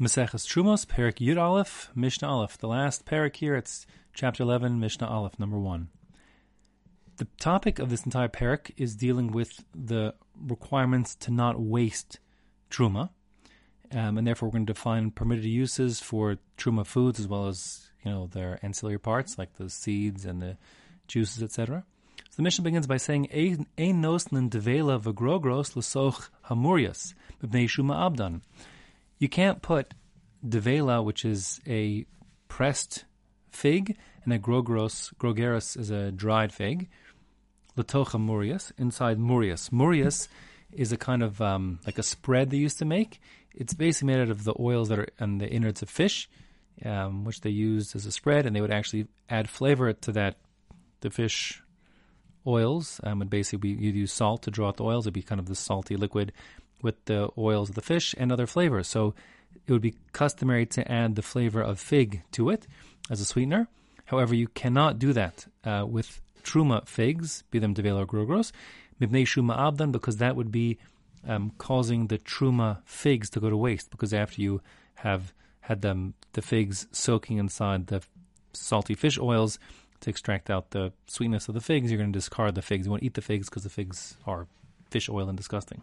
Maseches Trumos, Perik Yud Aleph, Mishnah Aleph. The last parak here, it's chapter 11, Mishnah Aleph, number 1. The topic of this entire parak is dealing with the requirements to not waste truma, um, and therefore we're going to define permitted uses for truma foods as well as you know their ancillary parts like the seeds and the juices, etc. So the Mishnah begins by saying, "Ein nosnin devela v'grogros l'soch hamurias b'bnei shuma abdan." You can't put devela, which is a pressed fig, and a grogros, grogeros is a dried fig, latocha murius, inside murius. Murius is a kind of um, like a spread they used to make. It's basically made out of the oils that are and the innards of fish, um, which they used as a spread, and they would actually add flavor to that, the fish oils. Um, and basically, you'd use salt to draw out the oils. It'd be kind of the salty liquid with the oils of the fish and other flavors. So it would be customary to add the flavor of fig to it as a sweetener. However, you cannot do that uh, with truma figs, be them devel or grogros, shuma because that would be um, causing the truma figs to go to waste. Because after you have had them, the figs soaking inside the salty fish oils to extract out the sweetness of the figs, you're going to discard the figs. You won't eat the figs because the figs are fish oil and disgusting.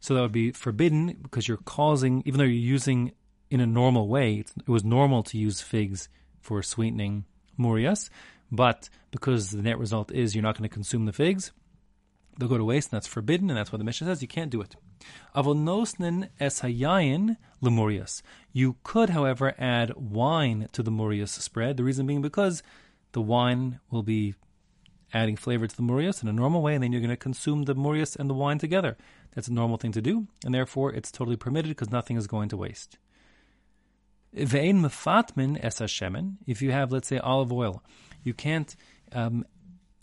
So that would be forbidden because you're causing, even though you're using in a normal way, it was normal to use figs for sweetening murias, but because the net result is you're not going to consume the figs, they'll go to waste, and that's forbidden, and that's why the Mishnah says you can't do it. Avonosnin es hayayin lemurias. You could, however, add wine to the murias spread. The reason being because the wine will be adding flavor to the murias in a normal way, and then you're going to consume the murias and the wine together. That's a normal thing to do, and therefore it's totally permitted because nothing is going to waste. Mefatmin es. If you have, let's say, olive oil, you can't um,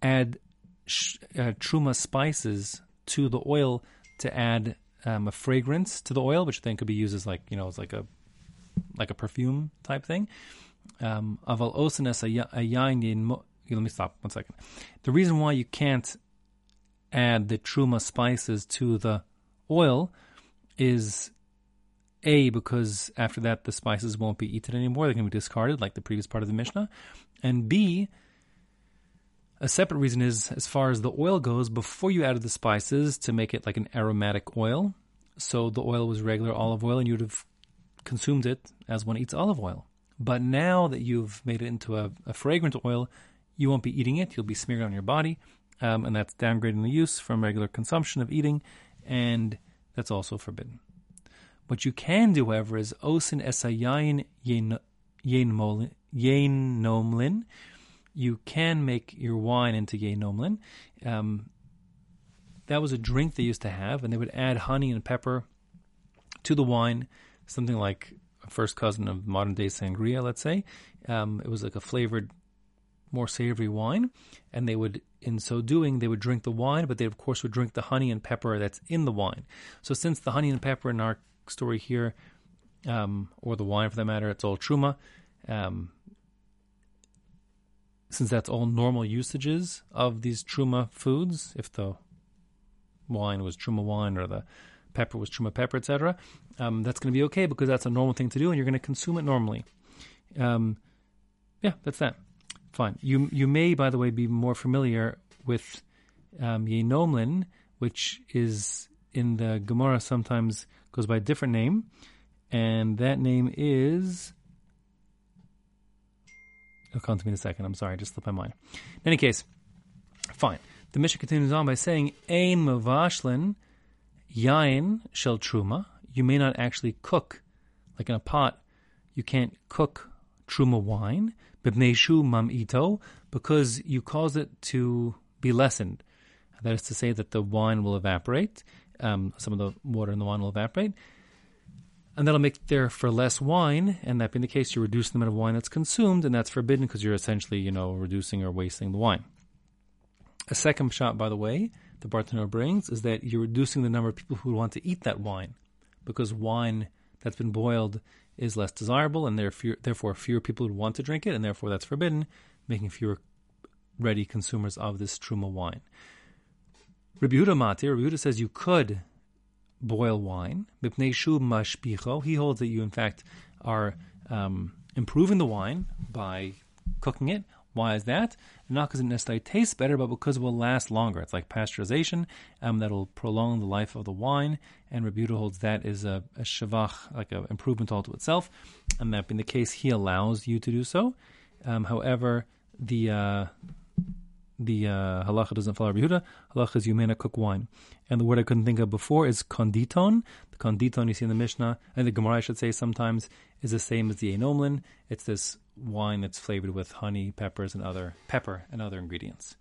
add sh- uh, truma spices to the oil to add um, a fragrance to the oil, which then could be used as like you know, as like a like a perfume type thing. Um, aval es let me stop one second. The reason why you can't add the truma spices to the oil is a because after that the spices won't be eaten anymore; they're going to be discarded, like the previous part of the Mishnah. And B, a separate reason is as far as the oil goes, before you added the spices to make it like an aromatic oil, so the oil was regular olive oil, and you'd have consumed it as one eats olive oil. But now that you've made it into a, a fragrant oil, you won't be eating it. You'll be smearing it on your body, um, and that's downgrading the use from regular consumption of eating, and that's also forbidden. What you can do, however, is osin esayayin nomlin. You can make your wine into yen nomlin. Um, that was a drink they used to have, and they would add honey and pepper to the wine, something like a first cousin of modern day sangria, let's say. Um, it was like a flavored more savory wine, and they would, in so doing, they would drink the wine, but they of course would drink the honey and pepper that's in the wine. So since the honey and pepper in our story here, um, or the wine for that matter, it's all truma. Um, since that's all normal usages of these truma foods, if the wine was truma wine or the pepper was truma pepper, etc., um, that's going to be okay because that's a normal thing to do, and you're going to consume it normally. Um, yeah, that's that. Fine. You you may, by the way, be more familiar with um, Yenomlin, which is in the Gemara sometimes goes by a different name, and that name is. It'll come to me in a second. I'm sorry, I just slipped my mind. In any case, fine. The Mishnah continues on by saying, "Ein mavashlin yain shel truma." You may not actually cook, like in a pot. You can't cook truma wine, b'bneishu mam ito, because you cause it to be lessened. That is to say that the wine will evaporate, um, some of the water in the wine will evaporate, and that'll make there for less wine. And that being the case, you reduce the amount of wine that's consumed, and that's forbidden because you're essentially, you know, reducing or wasting the wine. A second shot, by the way, the Bartenura brings is that you're reducing the number of people who want to eat that wine, because wine that's been boiled is less desirable, and therefore fewer people would want to drink it, and therefore that's forbidden, making fewer ready consumers of this truma wine. Rabbi Yehuda Mati, Rabbi Yehuda says you could boil wine. He holds that you, in fact, are um, improving the wine by cooking it. Why is that? Not because it necessarily tastes better, but because it will last longer. It's like pasteurization um, that'll prolong the life of the wine. And Rebuta holds that is a, a shavach, like an improvement all to itself. And that being the case, he allows you to do so. Um, however, the uh, the uh, halacha doesn't follow Rabbi Yehuda. Halacha is you may not cook wine. And the word I couldn't think of before is konditon. The konditon you see in the Mishnah, and the Gemara I should say sometimes, is the same as the enomlin. It's this wine that's flavored with honey, peppers, and other pepper and other ingredients.